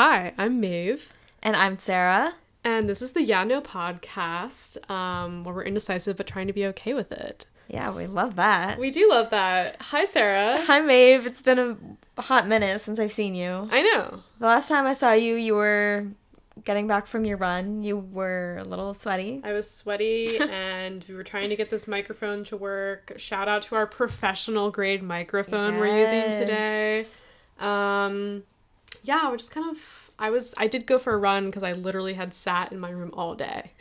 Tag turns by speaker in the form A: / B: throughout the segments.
A: Hi, I'm Maeve,
B: And I'm Sarah.
A: and this is the Yeah No podcast, um, where we're indecisive but trying to be okay with it.
B: Yeah, we love that.
A: We do love that. Hi, Sarah.
B: Hi, Maeve. It's been a hot minute since I've seen you.
A: I know.
B: The last time I saw you, you were getting back from your run. You were a little sweaty.
A: I was sweaty and we were trying to get this microphone to work. Shout out to our professional grade microphone we're using today.
B: Yes.
A: Um, yeah, we're just kind of. I was. I did go for a run because I literally had sat in my room all day.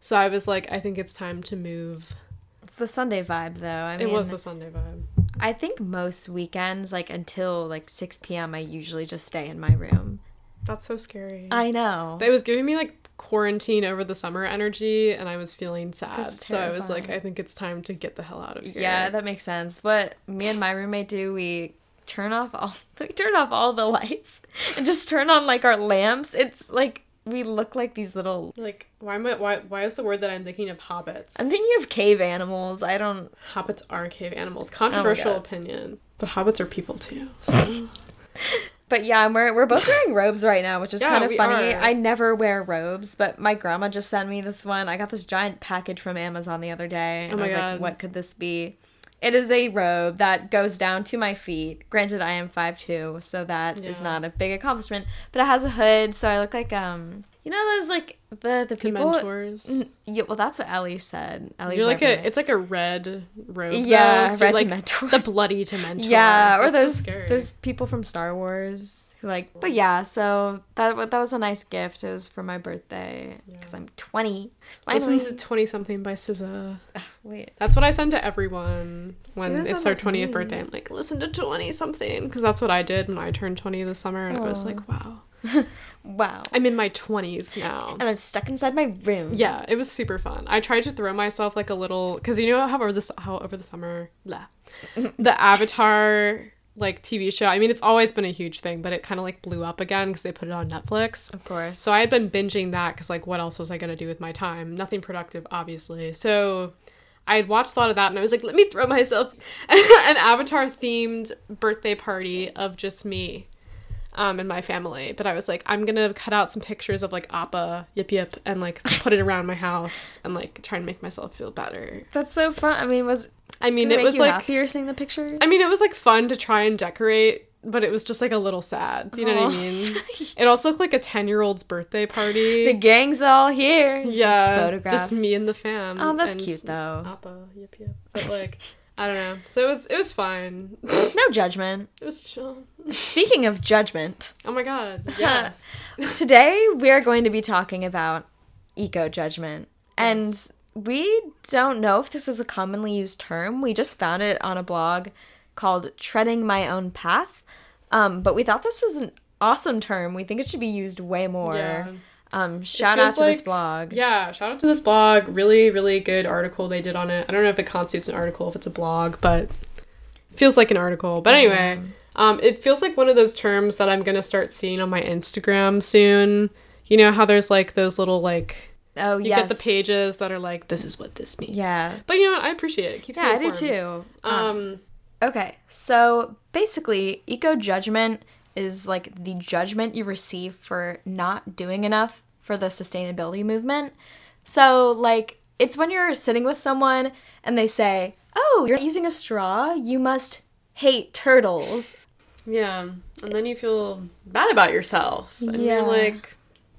A: So I was like, I think it's time to move.
B: It's the Sunday vibe, though. I mean,
A: it was the Sunday vibe.
B: I think most weekends, like until like 6 p.m., I usually just stay in my room.
A: That's so scary.
B: I know.
A: It was giving me like quarantine over the summer energy, and I was feeling sad. So I was like. I think it's time to get the hell out of here.
B: Yeah, that makes sense. What me and my roommate do, we turn off all we turn off all the lights and just turn on like our lamps. It's like we look like these little
A: Like, why am I? Why? Why is the word that I'm thinking of hobbits?
B: I'm thinking of cave animals. I don't
A: hobbits are cave animals. Oh Controversial
B: God.
A: opinion, but hobbits are people too. So.
B: But yeah, we're we're both wearing robes right now, which is
A: Yeah,
B: kind of funny.
A: are.
B: I never wear robes, but my grandma just sent me this one. I got this giant package from Amazon the other day, oh and
A: Oh my
B: I was
A: God.
B: like, "What could this be?" It is a robe that goes down to my feet. Granted, I am 5'2", so that is
A: Yeah.
B: not a big accomplishment. But it has a hood, so I look like um, you know those like the the people.
A: Dementors.
B: Yeah, well, that's what Ellie said. Ellie's
A: You're like a. It's like a red robe.
B: Yeah,
A: though, so
B: red
A: like
B: Dementor.
A: The bloody Dementor.
B: Yeah, or
A: That's so
B: those
A: scary.
B: those people from Star Wars who like. But yeah, so that that was a nice gift. It was for my birthday because I'm 20.
A: Listen
B: Finally.
A: to Twenty Something by SZA.
B: Wait,
A: That's what I send to everyone when it's their twentieth
B: mean?
A: birthday. I'm like, listen to Twenty Something because that's what I did when I turned twenty this summer, and I was like, wow,
B: wow.
A: I'm in my twenties now.
B: And I'm stuck inside my room.
A: Yeah, it was super fun. I tried to throw myself like a little because you know how over the how over the summer, blah, the Avatar like TV show. I mean, it's always been a huge thing, but it kind of like blew up again because they put it on Netflix.
B: of course.
A: So I had been binging that because like what else was I gonna do with my time? Nothing productive, obviously. So I had watched a lot of that, and I was like, let me throw myself an Avatar themed birthday party of just me. Um, and my family, but I was like, I'm gonna cut out some pictures of like Appa, yip yip, and like put it around my house and like try and make myself feel better.
B: That's so fun. I mean, was
A: I mean,
B: it,
A: it was like,
B: happier seeing the pictures?
A: I mean, it was like fun to try and decorate, but it was just like a little sad. You know what I mean? It also looked like a ten year old's birthday party.
B: the gang's all here. It's
A: yeah,
B: just photographs.
A: just me and the fam.
B: Oh, that's cute though.
A: Appa, yip yip. But like, I don't know. So it was it was fine.
B: No judgment.
A: It was chill.
B: Speaking of judgment,
A: Oh my god. Yes.
B: today we are going to be talking about eco judgment. And we don't know if this is a commonly used term. We just found it on a blog called Treading My Own Path. Um, but we thought this was an awesome term. We think it should be used way more.
A: Yeah.
B: Um, shout out to this blog.
A: Yeah, shout out to this blog. Really, really good article they did on it. I don't know if it constitutes an article, if it's a blog, but it feels like an article. But anyway, um, it feels like one of those terms that I'm gonna start seeing on my Instagram soon. You know how there's like those little like
B: Oh, yeah
A: you
B: yes.
A: get the pages that are like this is what this means.
B: Yeah.
A: But you know what? I appreciate it. it keeps
B: Yeah, I do too. Um,
A: Um,
B: Okay, so basically, eco judgment is like the judgment you receive for not doing enough for the sustainability movement. So, like, it's when you're sitting with someone and they say, Oh, you're using a straw, you must hate turtles.
A: yeah, and then you feel bad about yourself, and
B: Yeah.
A: you're like,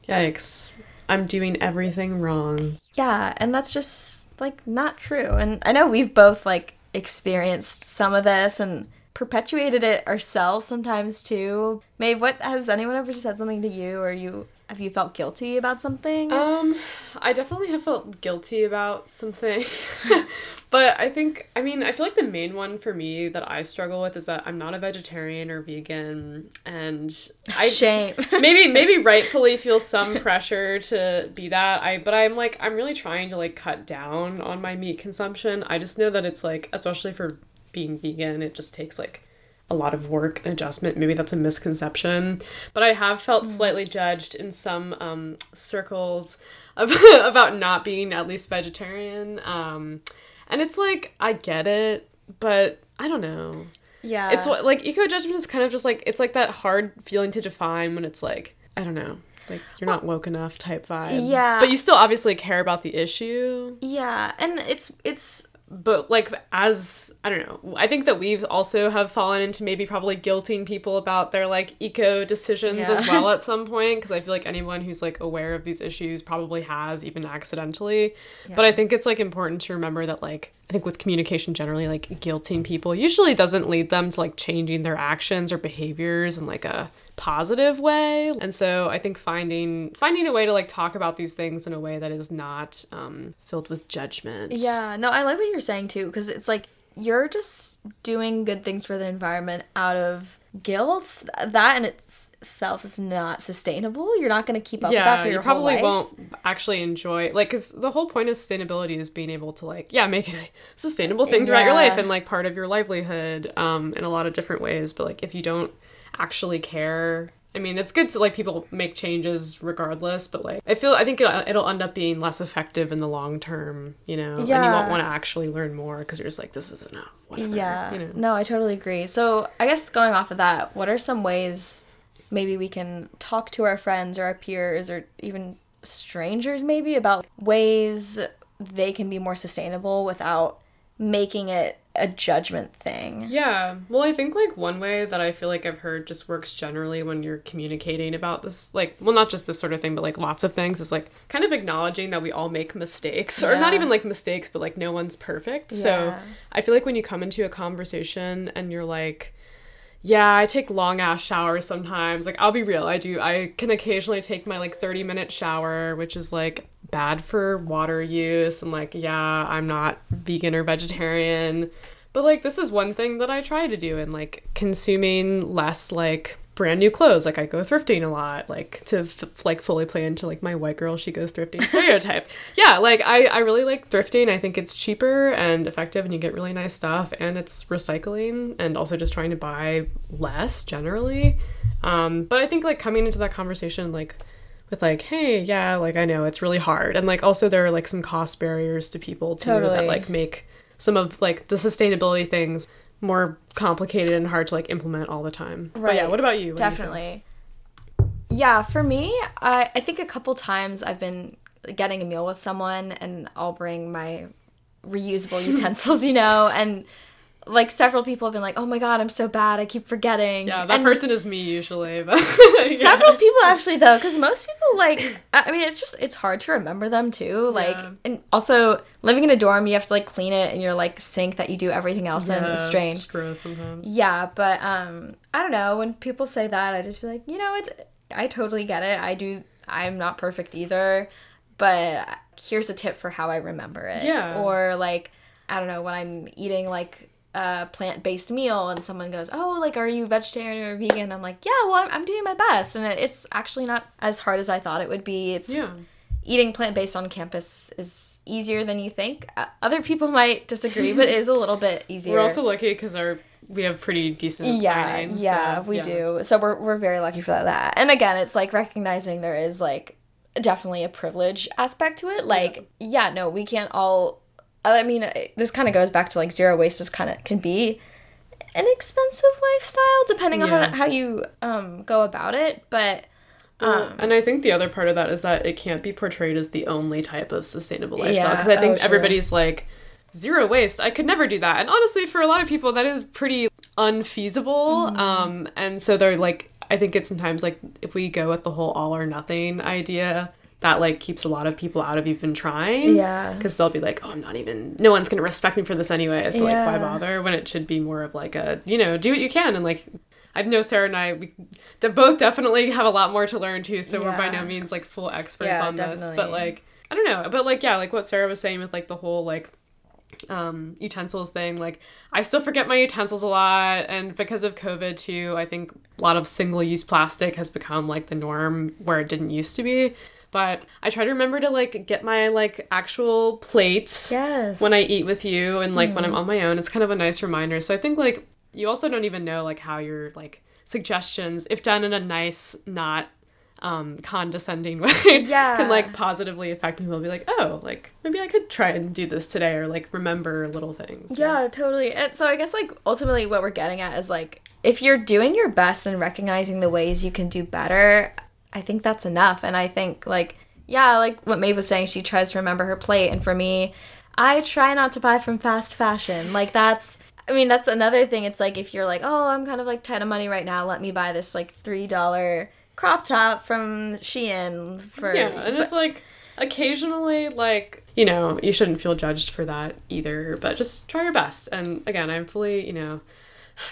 A: yikes, I'm doing everything wrong.
B: Yeah, and that's just like not true. And I know we've both like experienced some of this and perpetuated it ourselves sometimes too. Maeve, what has anyone ever said something to you or you have you felt guilty about something?
A: Um, I definitely have felt guilty about some things. but I think, I mean, I feel like the main one for me that I struggle with is that I'm not a vegetarian or vegan. And I
B: Shame.
A: maybe, maybe rightfully feel some pressure to be that. I, but I'm like, I'm really trying to like cut down on my meat consumption. I just know that it's like, especially for being vegan, it just takes like a lot of work and adjustment. Maybe that's a misconception, but I have felt slightly judged in some um, circles of, about not being at least vegetarian. Um, and it's like I get it, but I don't know.
B: yeah.
A: It's what like eco judgment is kind of just like it's like that hard feeling to define when it's like I don't know, like you're not woke enough type vibe.
B: Yeah.
A: But you still obviously care about the issue.
B: Yeah, and it's it's
A: But like as I don't know, I think that we've also have fallen into maybe probably guilting people about their like eco decisions as well at some point because I feel like anyone who's like aware of these issues probably has even accidentally. But I think it's like important to remember that like I think with communication generally like guilting people usually doesn't lead them to like changing their actions or behaviors and like a positive way and so i think finding finding a way to like talk about these things in a way that is not um filled with judgment
B: Yeah, no, I like what you're saying too, because it's like you're just doing good things for the environment out of guilt. That in itself is not sustainable. You're not going to keep up with that
A: yeah
B: for your
A: you probably
B: life.
A: won't actually enjoy like because the whole point of sustainability is being able to like yeah make it a sustainable thing throughout your life and like part of your livelihood um in a lot of different ways but like if you don't actually care I mean, it's good to like people make changes regardless, but like I feel I think it'll, it'll end up being less effective in the long term, you know. Yeah. And you won't want to actually learn more because you're just like, this is enough. Whatever.
B: Yeah.
A: You know.
B: No, I totally agree. So, I guess going off of that, what are some ways maybe we can talk to our friends or our peers or even strangers maybe about ways they can be more sustainable without making it a judgment thing?
A: Yeah. Well, I think like one way that I feel like I've heard just works generally when you're communicating about this, like, well, not just this sort of thing, but like lots of things, is like kind of acknowledging that we all make mistakes, or not even like mistakes, but like no one's perfect. So I feel like when you come into a conversation and you're like, yeah, I take long ass showers sometimes. Like, I'll be real, I do. I can occasionally take my like 30 minute shower, which is like bad for water use. And like, yeah, I'm not vegan or vegetarian. But like, this is one thing that I try to do, and like consuming less like brand new clothes. Like, I go thrifting a lot, like to f- like fully play into like my white girl, she goes thrifting stereotype. yeah, like I, I really like thrifting. I think it's cheaper and effective, and you get really nice stuff, and it's recycling, and also just trying to buy less generally. Um, but I think like coming into that conversation, like with like, hey, yeah, like I know it's really hard, and like also there are like some cost barriers to people too that like make some of like the sustainability things more complicated and hard to like implement all the time. But yeah, what about you? What do you?
B: Definitely. Yeah, for me, I, I think a couple times I've been getting a meal with someone and I'll bring my reusable utensils, you know, and like several people have been like, "Oh my god, I'm so bad. I keep forgetting."
A: Yeah, that
B: And
A: person is me usually, but
B: Several people actually though, because most people like. I mean, it's just it's hard to remember them too. Like,
A: Yeah.
B: and also living in a dorm, you have to like clean it in your like sink that you do everything else in.
A: Yeah,
B: It's
A: it's
B: strange.
A: just gross sometimes.
B: Yeah, but um, I don't know. When people say that, I just be like, you know, it. I totally get it. I do. I'm not perfect either, but here's a tip for how I remember it.
A: Yeah.
B: Or like, I don't know when I'm eating like a plant-based meal and someone goes, "Oh, like, are you vegetarian or vegan?" I'm like, "Yeah, well, I'm, I'm doing my best," and it's actually not as hard as I thought it would be. It's
A: Yeah.
B: eating plant-based on campus is easier than you think. Uh, other people might disagree, but it is a little bit easier.
A: We're also lucky because our we have pretty decent
B: yeah yeah
A: so,
B: we
A: yeah.
B: do so we're, we're very lucky for that and again it's like recognizing there is like definitely a privilege aspect to it like yeah, no we can't all i mean this kind of goes back to like zero waste is kind of can be an expensive lifestyle depending on
A: Yeah.
B: how, how you um go about it but
A: Well, and I think the other part of that is that it can't be portrayed as the only type of sustainable lifestyle.
B: Yeah,
A: Because I think
B: oh,
A: everybody's like, zero waste. I could never do that. And honestly, for a lot of people, that is pretty unfeasible.
B: Mm-hmm.
A: Um, and so they're like, I think it's sometimes like if we go with the whole all or nothing idea, that like keeps a lot of people out of even trying.
B: Yeah.
A: Because they'll be like, oh, I'm not even, no one's going to respect me for this anyway. So like, why bother? When it should be more of like a, you know, do what you can. And like, I know Sarah and I, we both definitely have a lot more to learn too. So we're by no means like full experts
B: Yeah,
A: on this. But like, I don't know. But like, yeah, like what Sarah was saying with like the whole like, um utensils thing like i still forget my utensils a lot and because of covid too i think a lot of single use plastic has become like the norm where it didn't used to be but i try to remember to like get my like actual plate
B: yes.
A: when i eat with you and like when i'm on my own. It's kind of a nice reminder. So i think like you also don't even know like how your like suggestions if done in a nice not um condescending way
B: Yeah.
A: can like positively affect people. Be like oh like maybe i could try and do this today or like remember little things
B: Yeah, totally. And so I guess like ultimately what we're getting at is like if you're doing your best and recognizing the ways you can do better, I think that's enough. And I think like yeah, like what Maeve was saying, she tries to remember her plate. And for me, I try not to buy from fast fashion. Like that's I mean, that's another thing. It's like if you're like, oh, I'm kind of like tight of money right now, let me buy this like three dollar crop top from Shein for
A: Yeah, and
B: but-
A: it's like occasionally like you know you shouldn't feel judged for that either but just try your best and again i'm fully you know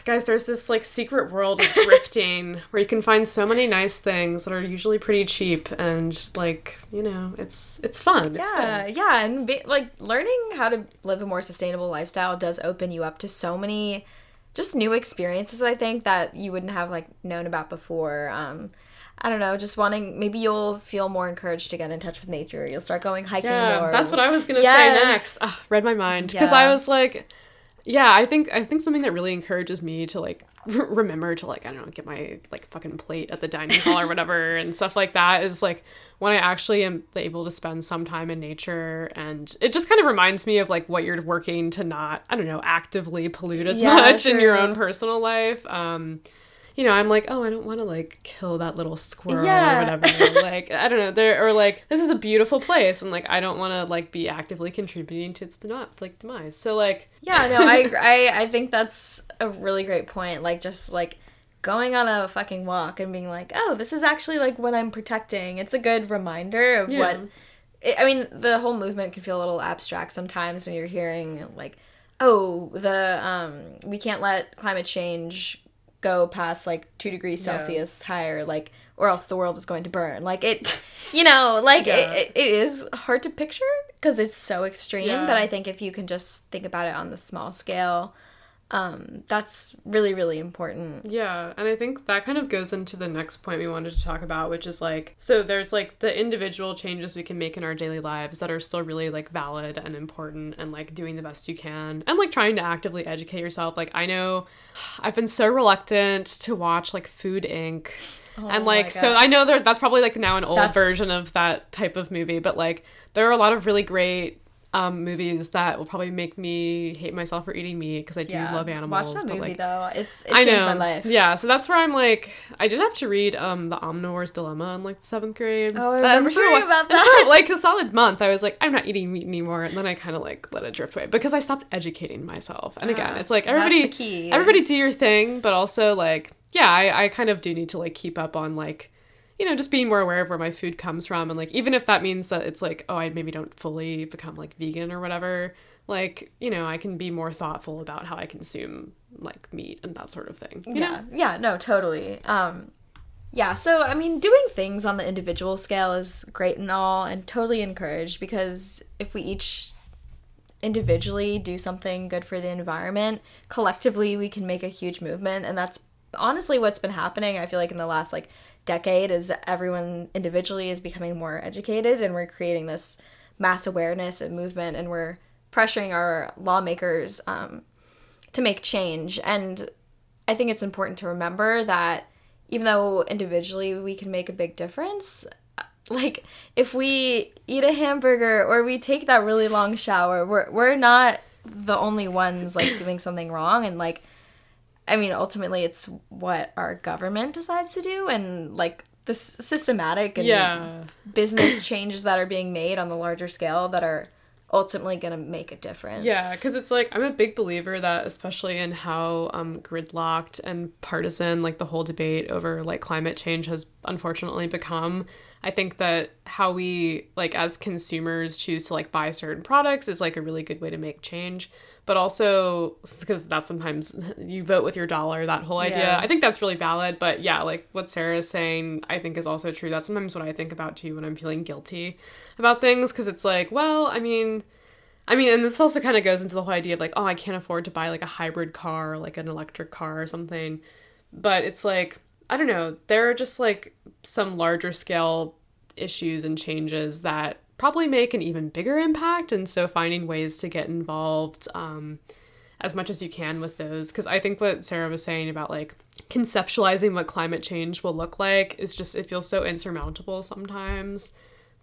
A: guys there's this like secret world of thrifting where you can find so many nice things that are usually pretty cheap and like you know it's it's fun it's
B: yeah, yeah, and be, like learning how to live a more sustainable lifestyle does open you up to so many just new experiences. I think that you wouldn't have like known about before. Um, I don't know, just wanting maybe you'll feel more encouraged to get in touch with nature. You'll start going hiking
A: Yeah,
B: more.
A: that's what I was gonna
B: Yes.
A: say next. Ah, read my mind because I was like, yeah, I think I think something that really encourages me to like r- remember to like I don't know get my like fucking plate at the dining hall or whatever and stuff like that is like when I actually am able to spend some time in nature and it just kind of reminds me of like what you're working to not I don't know actively pollute as
B: Yeah,
A: much in your own personal life. Um, you know, I'm like, oh, I don't want to like kill that little squirrel
B: Yeah.
A: or whatever. like, I don't know. There or like, this is a beautiful place, and like, I don't want to like be actively contributing to its like demise. So like,
B: Yeah, no, I. I I think that's a really great point. Like just like going on a fucking walk and being like, oh, this is actually like what I'm protecting. It's a good reminder of
A: Yeah.
B: what. I I mean, the whole movement can feel a little abstract sometimes when you're hearing like, oh, the um, we can't let climate change go past like two degrees
A: Yeah.
B: Celsius higher, like, or else the world is going to burn. Like it, you know, like
A: Yeah.
B: it, it is hard to picture because it's so extreme.
A: Yeah.
B: But I think if you can just think about it on the small scale, um, that's really really important.
A: Yeah, and I think that kind of goes into the next point we wanted to talk about, which is like so there's like the individual changes we can make in our daily lives that are still really like valid and important and like doing the best you can and like trying to actively educate yourself. Like I know I've been so reluctant to watch like Food Inc. and like so I know there that's probably like now an old
B: That's-
A: version of that type of movie, but like there are a lot of really great um, movies that will probably make me hate myself for eating meat because I do love animals.
B: Watch that movie
A: like,
B: though. It's it
A: I
B: changed
A: know.
B: my life.
A: Yeah, so that's where I'm like, I did have to read um the Omnivore's Dilemma in like seventh grade.
B: Oh, I
A: And
B: remember hearing
A: whi-
B: about that.
A: For like a solid month, I was like, I'm not eating meat anymore, and then I kind of like let it drift away because I stopped educating myself. And again,
B: Ah,
A: it's like everybody,
B: the key.
A: everybody do your thing, but also like, yeah, I, I kind of do need to like keep up on like. You know, just being more aware of where my food comes from, and like, even if that means that it's like, oh, I maybe don't fully become like vegan or whatever, like, you know, I can be more thoughtful about how I consume like meat and that sort of thing. You know?
B: yeah yeah no totally um yeah so i mean doing things on the individual scale is great and all and totally encouraged because if we each individually do something good for the environment collectively we can make a huge movement and that's honestly what's been happening i feel like in the last like decade is everyone individually is becoming more educated and we're creating this mass awareness and movement and we're pressuring our lawmakers um, to make change. And I think it's important to remember that even though individually we can make a big difference, like if we eat a hamburger or we take that really long shower, we're we're not the only ones like doing something wrong. And like I mean ultimately it's what our government decides to do and like the s- systematic and
A: Yeah.
B: business changes that are being made on the larger scale that are ultimately going to make a difference.
A: Yeah, because it's like I'm a big believer that, especially in how um, gridlocked and partisan like the whole debate over like climate change has unfortunately become. I think that how we like as consumers choose to like buy certain products is like a really good way to make change. But also because that sometimes you vote with your dollar, that whole idea.
B: Yeah.
A: I think that's really valid. But yeah, like what Sarah is saying, I think is also true. That's sometimes what I think about too when I'm feeling guilty about things because it's like, well, I mean, I mean, and this also kind of goes into the whole idea of like, oh, I can't afford to buy like a hybrid car, like an electric car or something. But it's like, I don't know, there are just like some larger scale issues and changes that probably make an even bigger impact. And so finding ways to get involved um, as much as you can with those. Because I think what Sarah was saying about like conceptualizing what climate change will look like is just, it feels so insurmountable sometimes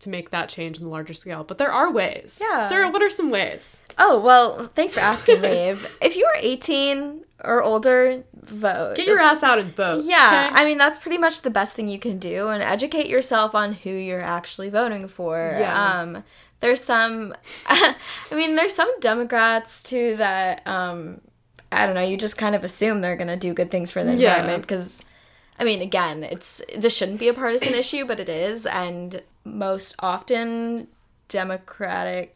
A: to make that change on the larger scale. But there are ways.
B: Yeah.
A: Sarah, what are some ways?
B: Oh, well, thanks for asking, Rave. if you are 18 or older, vote.
A: Get your ass out and vote.
B: Yeah,
A: okay?
B: I mean that's pretty much the best thing you can do, and educate yourself on who you're actually voting for.
A: Yeah.
B: Um, there's some, I mean, there's some Democrats too that um, I don't know. You just kind of assume they're gonna do good things for the
A: Yeah.
B: environment because, I mean, again, it's this shouldn't be a partisan issue, but it is, and most often Democratic.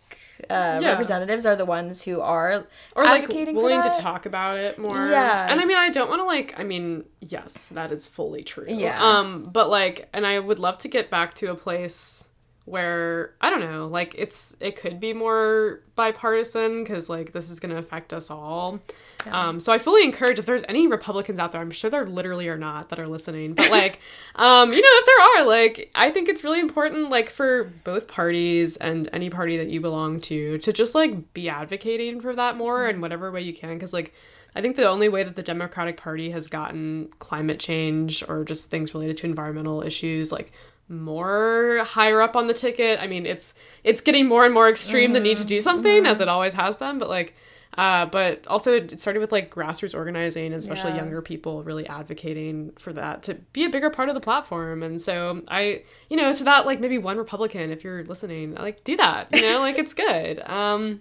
B: Uh,
A: Yeah.
B: representatives are the ones who are
A: or like willing to talk about it more.
B: Yeah.
A: And I mean, I don't want to like. I mean, yes, that is fully true.
B: Yeah.
A: Um, but like, and I would love to get back to a place where I don't know, like it's it could be more bipartisan because like this is going to affect us all. Um, so I fully encourage if there's any Republicans out there, I'm sure there literally are not that are listening, but like, um, you know, if there are, like, I think it's really important, like, for both parties and any party that you belong to, to just like be advocating for that more in whatever way you can, because like. I think the only way that the Democratic Party has gotten climate change or just things related to environmental issues like more higher up on the ticket. I mean, it's it's getting more and more extreme the need to do something as it always has been, but like uh, but also it started with like grassroots organizing and especially
B: Yeah.
A: younger people really advocating for that to be a bigger part of the platform. And so I, you know, to that like maybe one Republican if you're listening, like do that, you know, like it's good. Um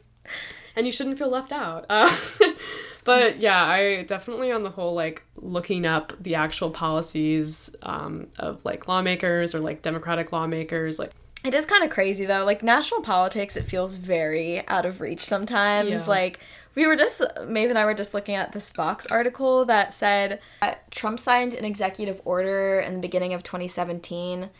A: and you shouldn't feel left out. Uh, but yeah, I definitely on the whole like looking up the actual policies um, of like lawmakers or like Democratic lawmakers, like
B: It is kind of crazy though. Like national politics, it feels very out of reach sometimes.
A: Yeah.
B: Like we were just Maeve and I were just looking at this Fox article that said that Trump signed an executive order in the beginning of 2017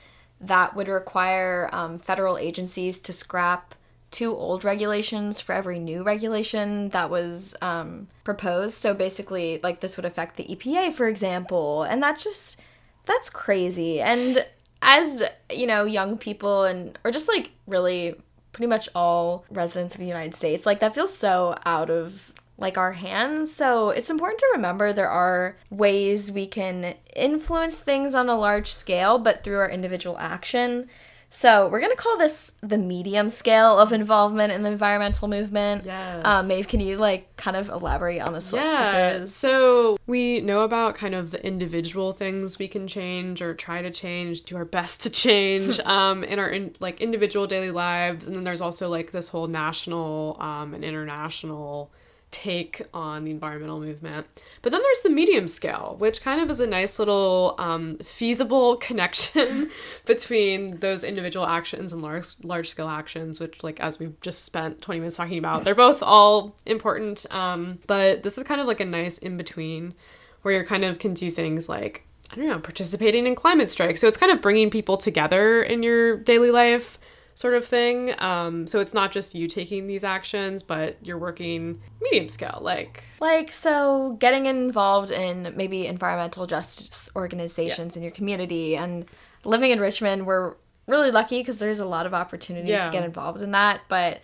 B: that would require um, federal agencies to scrap two old regulations for every new regulation that was um, proposed. So basically, like this would affect the EPA, for example, and that's just that's crazy. And as you know, young people and or just like really pretty much all residents of the United States, like that feels so out of like our hands. So it's important to remember there are ways we can influence things on a large scale, but through our individual action. So we're gonna call this the medium scale of involvement in the environmental movement.
A: Yes.
B: Um, Maeve, can you like kind of elaborate on this?
A: Yeah.
B: this is?
A: So we know about kind of the individual things we can change or try to change, do our best to change um, in our in, like individual daily lives, and then there's also like this whole national um, and international take on the environmental movement. But then there's the medium scale, which kind of is a nice little um, feasible connection between those individual actions and large large scale actions, which like as we've just spent 20 minutes talking about, they're both all important. Um, but this is kind of like a nice in between where you're kind of can do things like I don't know, participating in climate strikes. So it's kind of bringing people together in your daily life sort of thing. Um, so it's not just you taking these actions, but you're working medium scale, like
B: Like, so getting involved in maybe environmental justice organizations in your community and living in Richmond, we're really lucky because there's a lot of opportunities
A: Yeah.
B: to get involved in that. But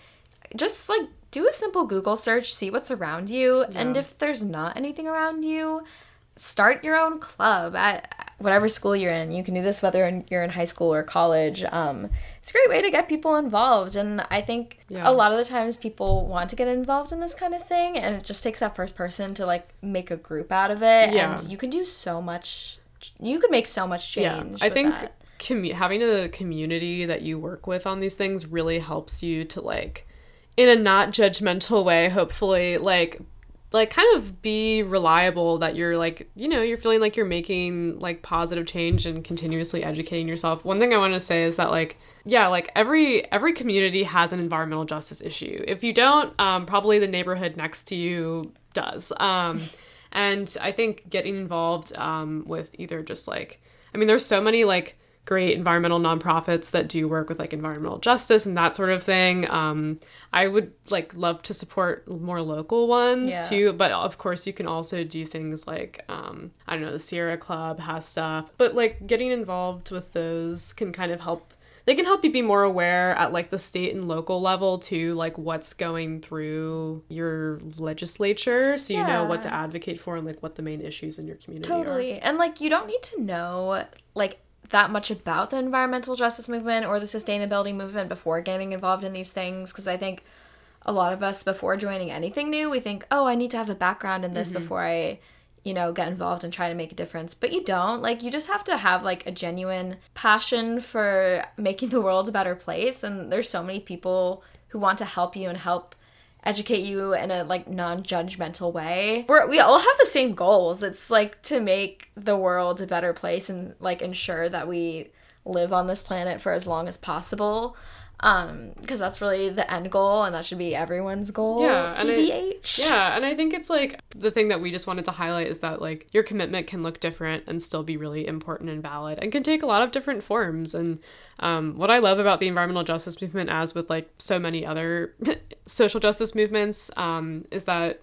B: just like do a simple Google search, see what's around you. And if there's not anything around you, start your own club at whatever school you're in. You can do this whether you're in high school or college. Um, it's a great way to get people involved. And I think
A: Yeah.
B: a lot of the times people want to get involved in this kind of thing, and it just takes that first person to like make a group out of it.
A: Yeah.
B: And you can do so much. You can make so much change.
A: I
B: with
A: think commu- having a community that you work with on these things really helps you to like in a not judgmental way hopefully like like kind of be reliable that you're like you know you're feeling like you're making like positive change and continuously educating yourself. One thing i want to say is that like yeah like every every community has an environmental justice issue. If you don't um, probably the neighborhood next to you does. Um, and i think getting involved um, with either just like i mean there's so many like great environmental nonprofits that do work with like environmental justice and that sort of thing. Um, I would like love to support more local ones
B: Yeah.
A: too, but of course you can also do things like um, I don't know, the Sierra Club has stuff, but like getting involved with those can kind of help. They can help you be more aware at like the state and local level too, like what's going through your legislature, so you know what to advocate for and like what the main issues in your community are.
B: Totally. And like you don't need to know like that much about the environmental justice movement or the sustainability movement before getting involved in these things because I think a lot of us before joining anything new, we think, "Oh, I need to have a background in this mm-hmm. before I you know, get involved and try to make a difference. But you don't. Like you just have to have like a genuine passion for making the world a better place and there's so many people who want to help you and help educate you in a like non-judgmental way. We're, we all have the same goals. It's like to make the world a better place and like ensure that we live on this planet for as long as possible um because that's really the end goal and that should be everyone's goal yeah
A: tbh I, yeah and i think it's like the thing that we just wanted to highlight is that like your commitment can look different and still be really important and valid and can take a lot of different forms. And um, what i love about the environmental justice movement as with like so many other social justice movements um, is that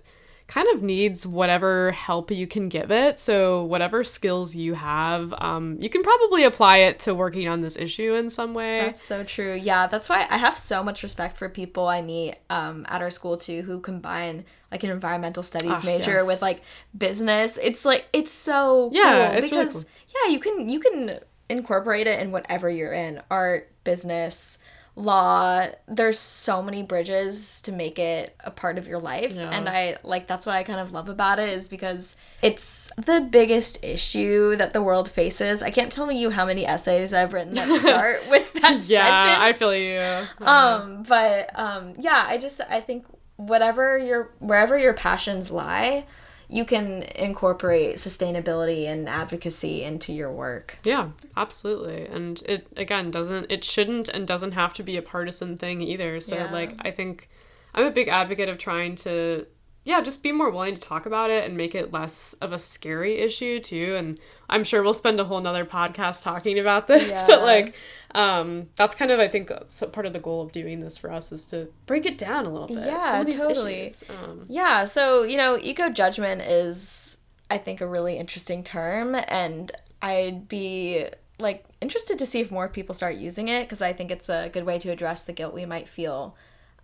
A: kind of needs whatever help you can give it. So, whatever skills you have, um, you can probably apply it to working on this issue in some way.
B: That's so true. Yeah, that's why I have so much respect for people I meet um, at our school too who combine like an environmental studies oh, major yes. with like business. It's like it's so yeah, cool it's because really cool. yeah, you can you can incorporate it in whatever you're in art, business law there's so many bridges to make it a part of your life yeah. and i like that's what i kind of love about it is because it's the biggest issue that the world faces i can't tell you how many essays i've written that start with that yeah sentence. i feel you um but um yeah i just i think whatever your wherever your passions lie you can incorporate sustainability and advocacy into your work.
A: Yeah, absolutely. And it again doesn't it shouldn't and doesn't have to be a partisan thing either. So yeah. like I think I'm a big advocate of trying to yeah, just be more willing to talk about it and make it less of a scary issue too. And I'm sure we'll spend a whole nother podcast talking about this, yeah. but like, um, that's kind of I think so part of the goal of doing this for us is to break it down a little bit. Yeah,
B: totally. Um, yeah, so you know, eco judgment is I think a really interesting term, and I'd be like interested to see if more people start using it because I think it's a good way to address the guilt we might feel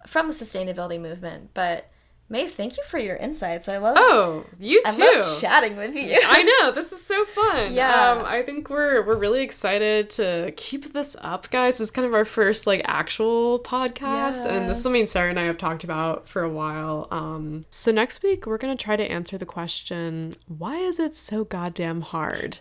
B: from the sustainability movement, but Maeve, thank you for your insights. I love.
A: Oh, you too. I
B: love chatting with you.
A: I know this is so fun. Yeah, um, I think we're we're really excited to keep this up, guys. This is kind of our first like actual podcast, yeah. and this is something Sarah and I have talked about for a while. Um, so next week we're gonna try to answer the question: Why is it so goddamn hard?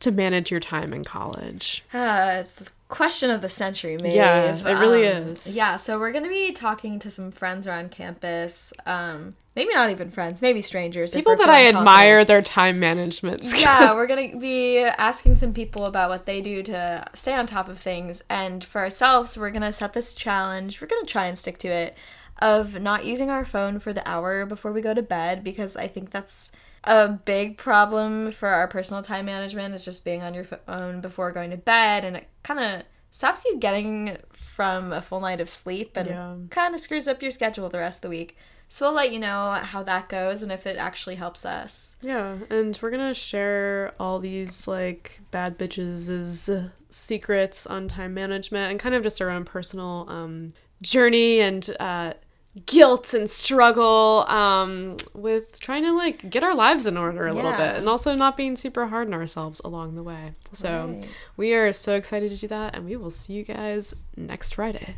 A: to manage your time in college?
B: Uh, it's question of the century, maybe.
A: Yeah, it really um, is.
B: Yeah, so we're going to be talking to some friends around campus. Um, maybe not even friends, maybe strangers.
A: People that I admire their time management
B: skills. Yeah, we're going to be asking some people about what they do to stay on top of things. And for ourselves, we're going to set this challenge. We're going to try and stick to it of not using our phone for the hour before we go to bed because I think that's a big problem for our personal time management is just being on your phone before going to bed and it kind of stops you getting from a full night of sleep and yeah. kind of screws up your schedule the rest of the week. So we'll let you know how that goes and if it actually helps us.
A: Yeah, and we're gonna share all these like bad bitches' secrets on time management and kind of just our own personal um, journey and uh, guilt and struggle um, with trying to like get our lives in order a yeah. little bit and also not being super hard on ourselves along the way. So right. we are so excited to do that and we will see you guys next Friday.